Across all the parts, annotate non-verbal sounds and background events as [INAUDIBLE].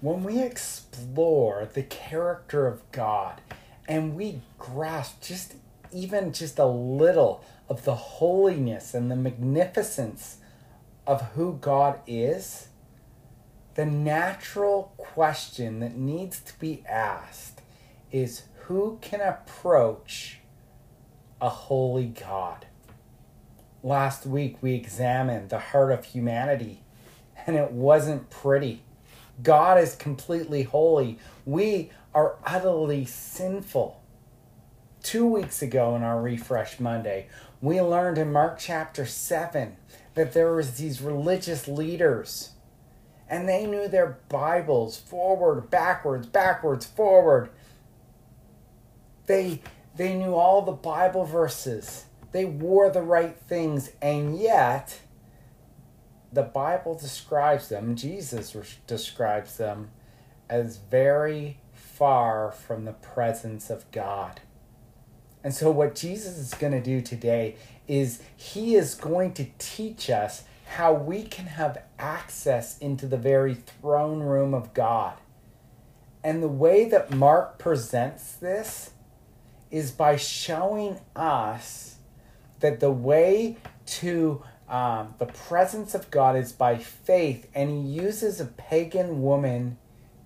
when we explore the character of God and we grasp just even just a little of the holiness and the magnificence of who God is, the natural question that needs to be asked is who can approach a holy God? Last week we examined the heart of humanity and it wasn't pretty. God is completely holy. We are utterly sinful. Two weeks ago in our Refresh Monday, we learned in Mark chapter 7 that there was these religious leaders and they knew their Bibles forward, backwards, backwards, forward. They they knew all the Bible verses. They wore the right things and yet the Bible describes them, Jesus describes them as very far from the presence of God. And so, what Jesus is going to do today is he is going to teach us how we can have access into the very throne room of God. And the way that Mark presents this is by showing us that the way to um, the presence of God is by faith, and he uses a pagan woman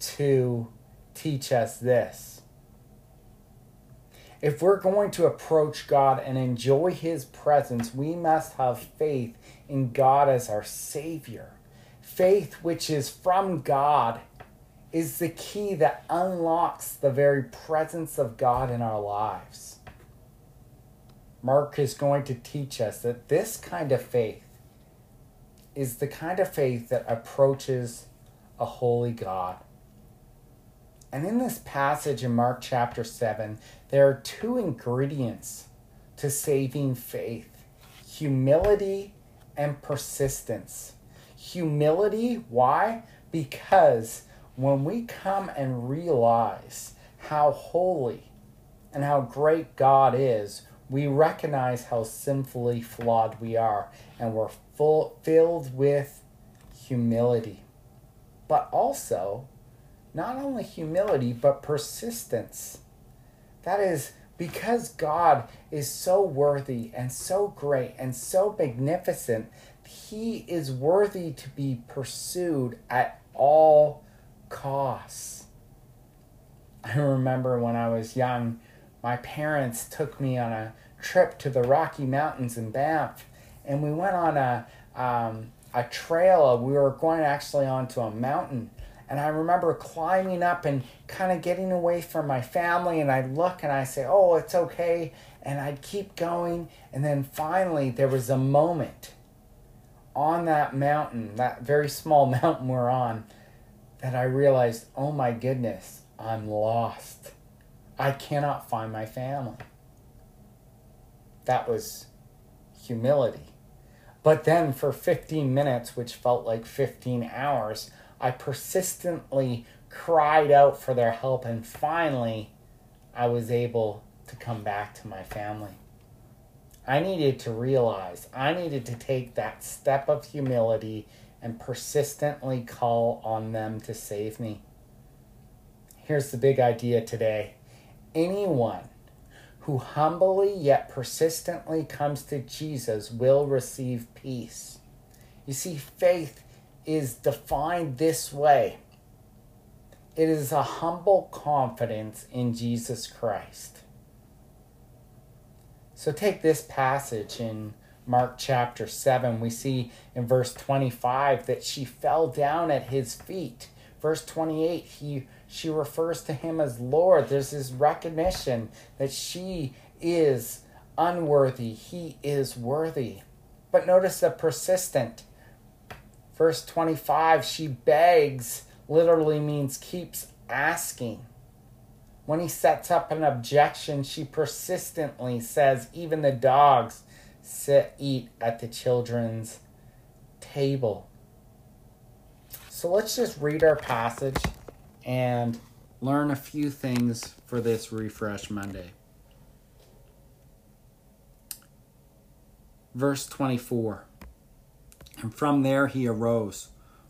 to teach us this. If we're going to approach God and enjoy his presence, we must have faith in God as our Savior. Faith, which is from God, is the key that unlocks the very presence of God in our lives. Mark is going to teach us that this kind of faith is the kind of faith that approaches a holy God. And in this passage in Mark chapter 7, there are two ingredients to saving faith humility and persistence. Humility, why? Because when we come and realize how holy and how great God is, we recognize how sinfully flawed we are and we're full, filled with humility. But also, not only humility, but persistence. That is, because God is so worthy and so great and so magnificent, He is worthy to be pursued at all costs. I remember when I was young, my parents took me on a trip to the Rocky Mountains in Banff, and we went on a um, a trail. We were going actually onto a mountain, and I remember climbing up and kind of getting away from my family. And I'd look and I say, "Oh, it's okay," and I'd keep going. And then finally, there was a moment on that mountain, that very small [LAUGHS] mountain we're on, that I realized, "Oh my goodness, I'm lost." I cannot find my family. That was humility. But then for 15 minutes, which felt like 15 hours, I persistently cried out for their help, and finally, I was able to come back to my family. I needed to realize, I needed to take that step of humility and persistently call on them to save me. Here's the big idea today anyone who humbly yet persistently comes to Jesus will receive peace. You see, faith is defined this way it is a humble confidence in Jesus Christ. So take this passage in Mark chapter 7. We see in verse 25 that she fell down at his feet. Verse 28, he she refers to him as Lord. There's this recognition that she is unworthy, he is worthy. But notice the persistent. Verse 25, she begs, literally means keeps asking. When he sets up an objection, she persistently says, even the dogs sit, eat at the children's table. So let's just read our passage and learn a few things for this Refresh Monday. Verse 24 And from there he arose,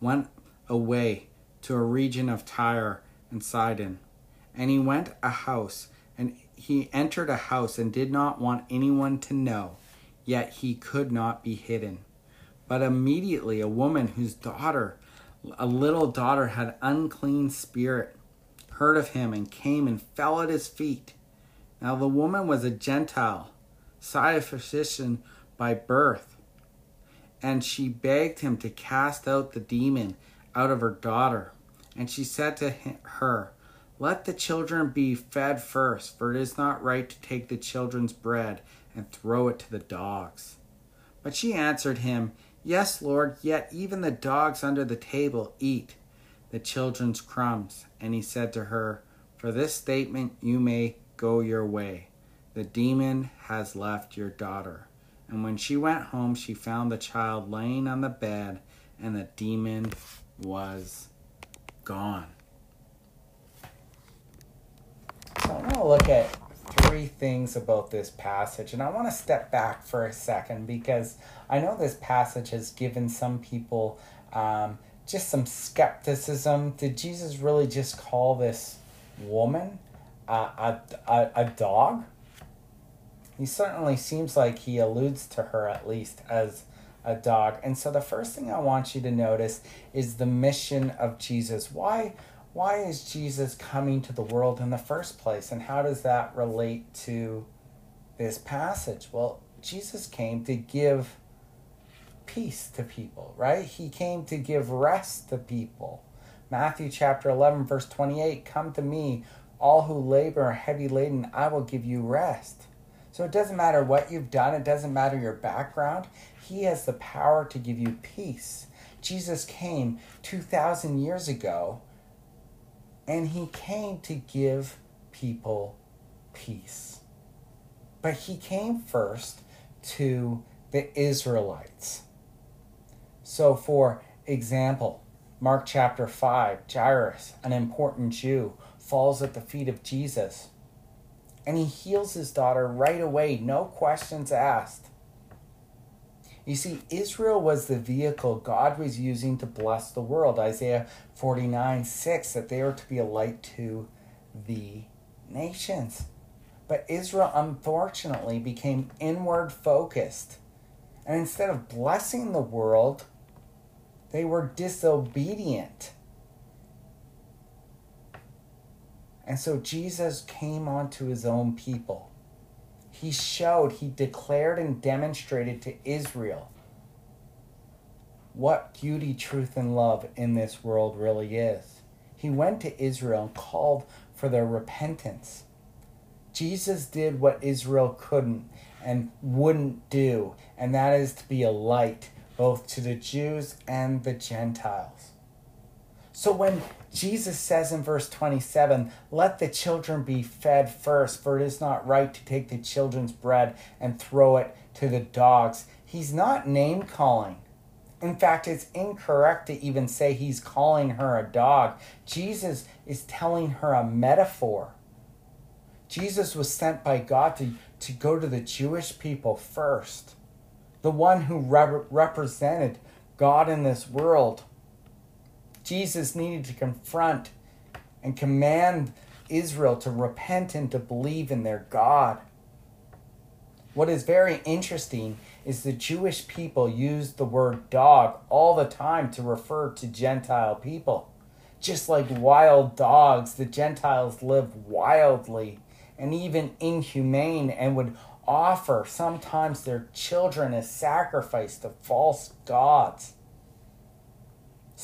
went away to a region of Tyre and Sidon. And he went a house, and he entered a house and did not want anyone to know, yet he could not be hidden. But immediately a woman whose daughter, a little daughter, had unclean spirit, heard of him and came and fell at his feet. Now the woman was a Gentile, Syrophoenician by birth, and she begged him to cast out the demon out of her daughter. And she said to her, Let the children be fed first, for it is not right to take the children's bread and throw it to the dogs. But she answered him, Yes, Lord, yet even the dogs under the table eat the children's crumbs. And he said to her, For this statement you may go your way. The demon has left your daughter. And when she went home, she found the child laying on the bed, and the demon was gone. So I want to look at three things about this passage, and I want to step back for a second because I know this passage has given some people um, just some skepticism. Did Jesus really just call this woman a, a, a dog? He certainly seems like he alludes to her at least as a dog. And so the first thing I want you to notice is the mission of Jesus. Why why is Jesus coming to the world in the first place and how does that relate to this passage? Well, Jesus came to give peace to people, right? He came to give rest to people. Matthew chapter 11 verse 28, come to me all who labor are heavy laden, I will give you rest. So it doesn't matter what you've done, it doesn't matter your background. He has the power to give you peace. Jesus came 2,000 years ago and he came to give people peace. But he came first to the Israelites. So, for example, Mark chapter 5, Jairus, an important Jew, falls at the feet of Jesus and he heals his daughter right away, no questions asked. You see, Israel was the vehicle God was using to bless the world. Isaiah 49 6, that they are to be a light to the nations. But Israel, unfortunately, became inward focused. And instead of blessing the world, they were disobedient. And so Jesus came onto his own people. He showed, he declared and demonstrated to Israel what beauty, truth, and love in this world really is. He went to Israel and called for their repentance. Jesus did what Israel couldn't and wouldn't do, and that is to be a light both to the Jews and the Gentiles. So when Jesus says in verse 27, Let the children be fed first, for it is not right to take the children's bread and throw it to the dogs. He's not name calling. In fact, it's incorrect to even say he's calling her a dog. Jesus is telling her a metaphor. Jesus was sent by God to, to go to the Jewish people first, the one who rep- represented God in this world. Jesus needed to confront and command Israel to repent and to believe in their God. What is very interesting is the Jewish people used the word dog all the time to refer to Gentile people. Just like wild dogs, the Gentiles lived wildly and even inhumane and would offer sometimes their children as sacrifice to false gods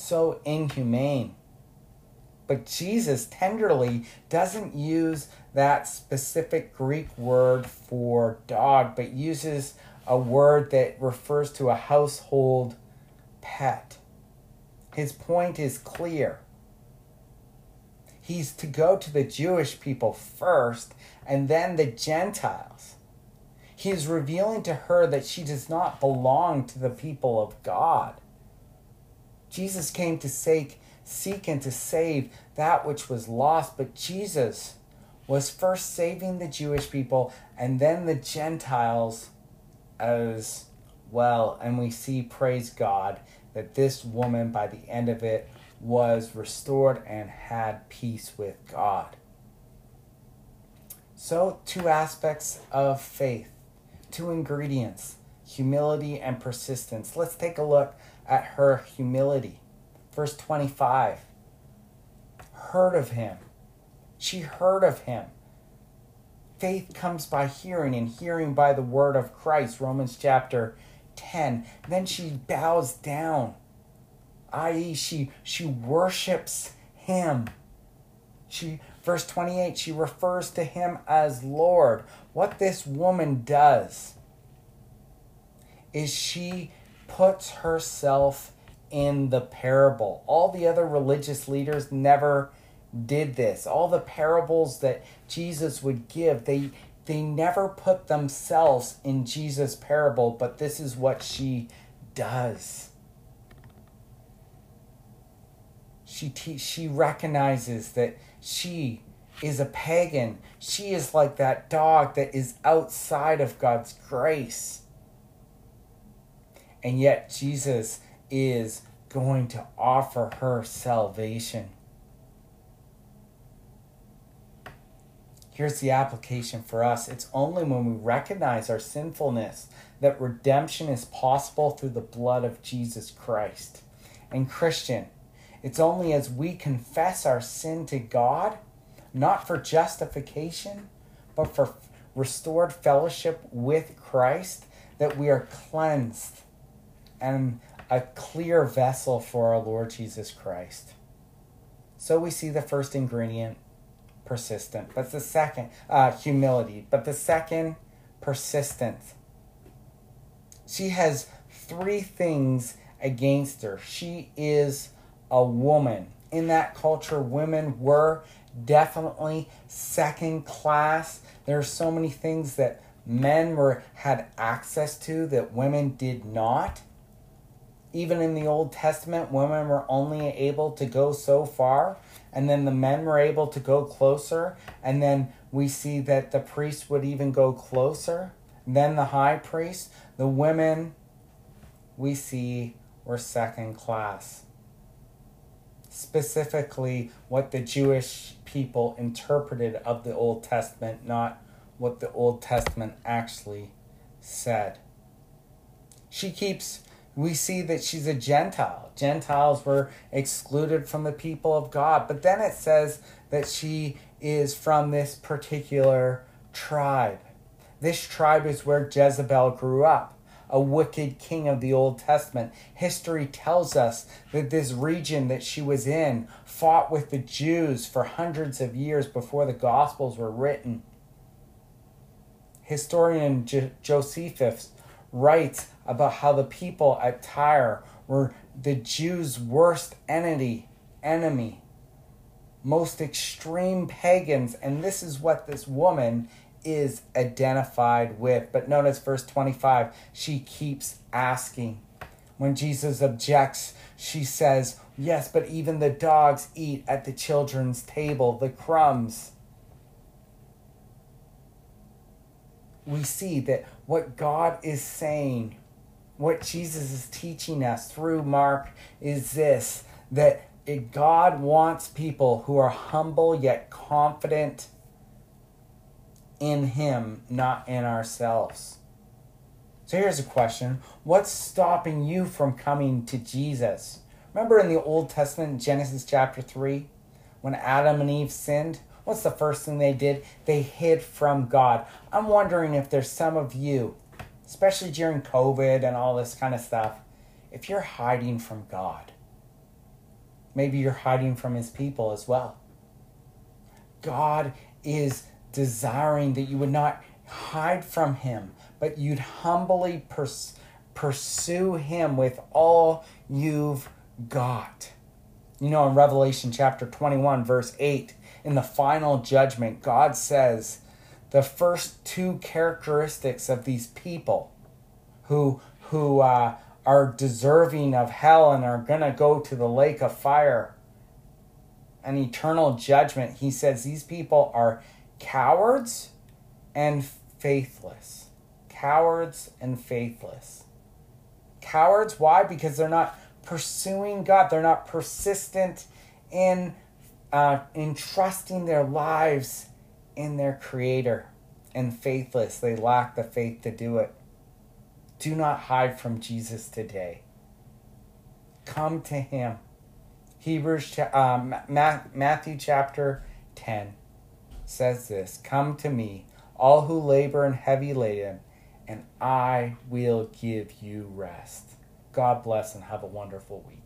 so inhumane. But Jesus tenderly doesn't use that specific Greek word for dog, but uses a word that refers to a household pet. His point is clear. He's to go to the Jewish people first and then the Gentiles. He is revealing to her that she does not belong to the people of God. Jesus came to seek, seek and to save that which was lost, but Jesus was first saving the Jewish people and then the Gentiles as well. And we see, praise God, that this woman, by the end of it, was restored and had peace with God. So, two aspects of faith, two ingredients humility and persistence. Let's take a look at her humility. Verse 25 heard of him. She heard of him. Faith comes by hearing, and hearing by the word of Christ. Romans chapter 10. Then she bows down, i.e., she, she worships him. She verse 28 she refers to him as lord what this woman does is she puts herself in the parable all the other religious leaders never did this all the parables that jesus would give they they never put themselves in jesus parable but this is what she does she te- she recognizes that she is a pagan. She is like that dog that is outside of God's grace. And yet, Jesus is going to offer her salvation. Here's the application for us it's only when we recognize our sinfulness that redemption is possible through the blood of Jesus Christ. And, Christian, it's only as we confess our sin to God, not for justification, but for restored fellowship with Christ, that we are cleansed and a clear vessel for our Lord Jesus Christ. So we see the first ingredient, persistent, but the second, uh, humility, but the second, persistent. She has three things against her. She is a woman. In that culture, women were definitely second class. There are so many things that men were had access to that women did not. Even in the Old Testament, women were only able to go so far, and then the men were able to go closer, and then we see that the priest would even go closer. Then the high priest, the women we see were second class specifically what the Jewish people interpreted of the Old Testament, not what the Old Testament actually said. She keeps, we see that she's a Gentile. Gentiles were excluded from the people of God. But then it says that she is from this particular tribe. This tribe is where Jezebel grew up a wicked king of the Old Testament. History tells us that this region that she was in fought with the Jews for hundreds of years before the Gospels were written. Historian Josephus writes about how the people at Tyre were the Jews' worst enemy, enemy, most extreme pagans, and this is what this woman is identified with. But notice verse 25, she keeps asking. When Jesus objects, she says, Yes, but even the dogs eat at the children's table, the crumbs. We see that what God is saying, what Jesus is teaching us through Mark is this that God wants people who are humble yet confident in Him, not in ourselves. So here's a question What's stopping you from coming to Jesus? Remember in the Old Testament, Genesis chapter 3, when Adam and Eve sinned? What's the first thing they did? They hid from God. I'm wondering if there's some of you, especially during COVID and all this kind of stuff, if you're hiding from God. Maybe you're hiding from His people as well. God is desiring that you would not hide from him, but you'd humbly pers- pursue him with all you've got. You know, in Revelation chapter 21, verse 8, in the final judgment, God says the first two characteristics of these people who, who uh, are deserving of hell and are going to go to the lake of fire and eternal judgment, he says these people are cowards and faithless. Cowards and faithless. Cowards, why? Because they're not pursuing God. They're not persistent in uh, entrusting their lives in their Creator and faithless. They lack the faith to do it. Do not hide from Jesus today. Come to Him. Hebrews, um, Matthew chapter 10 says this Come to me, all who labor and heavy laden, and I will give you rest. God bless and have a wonderful week.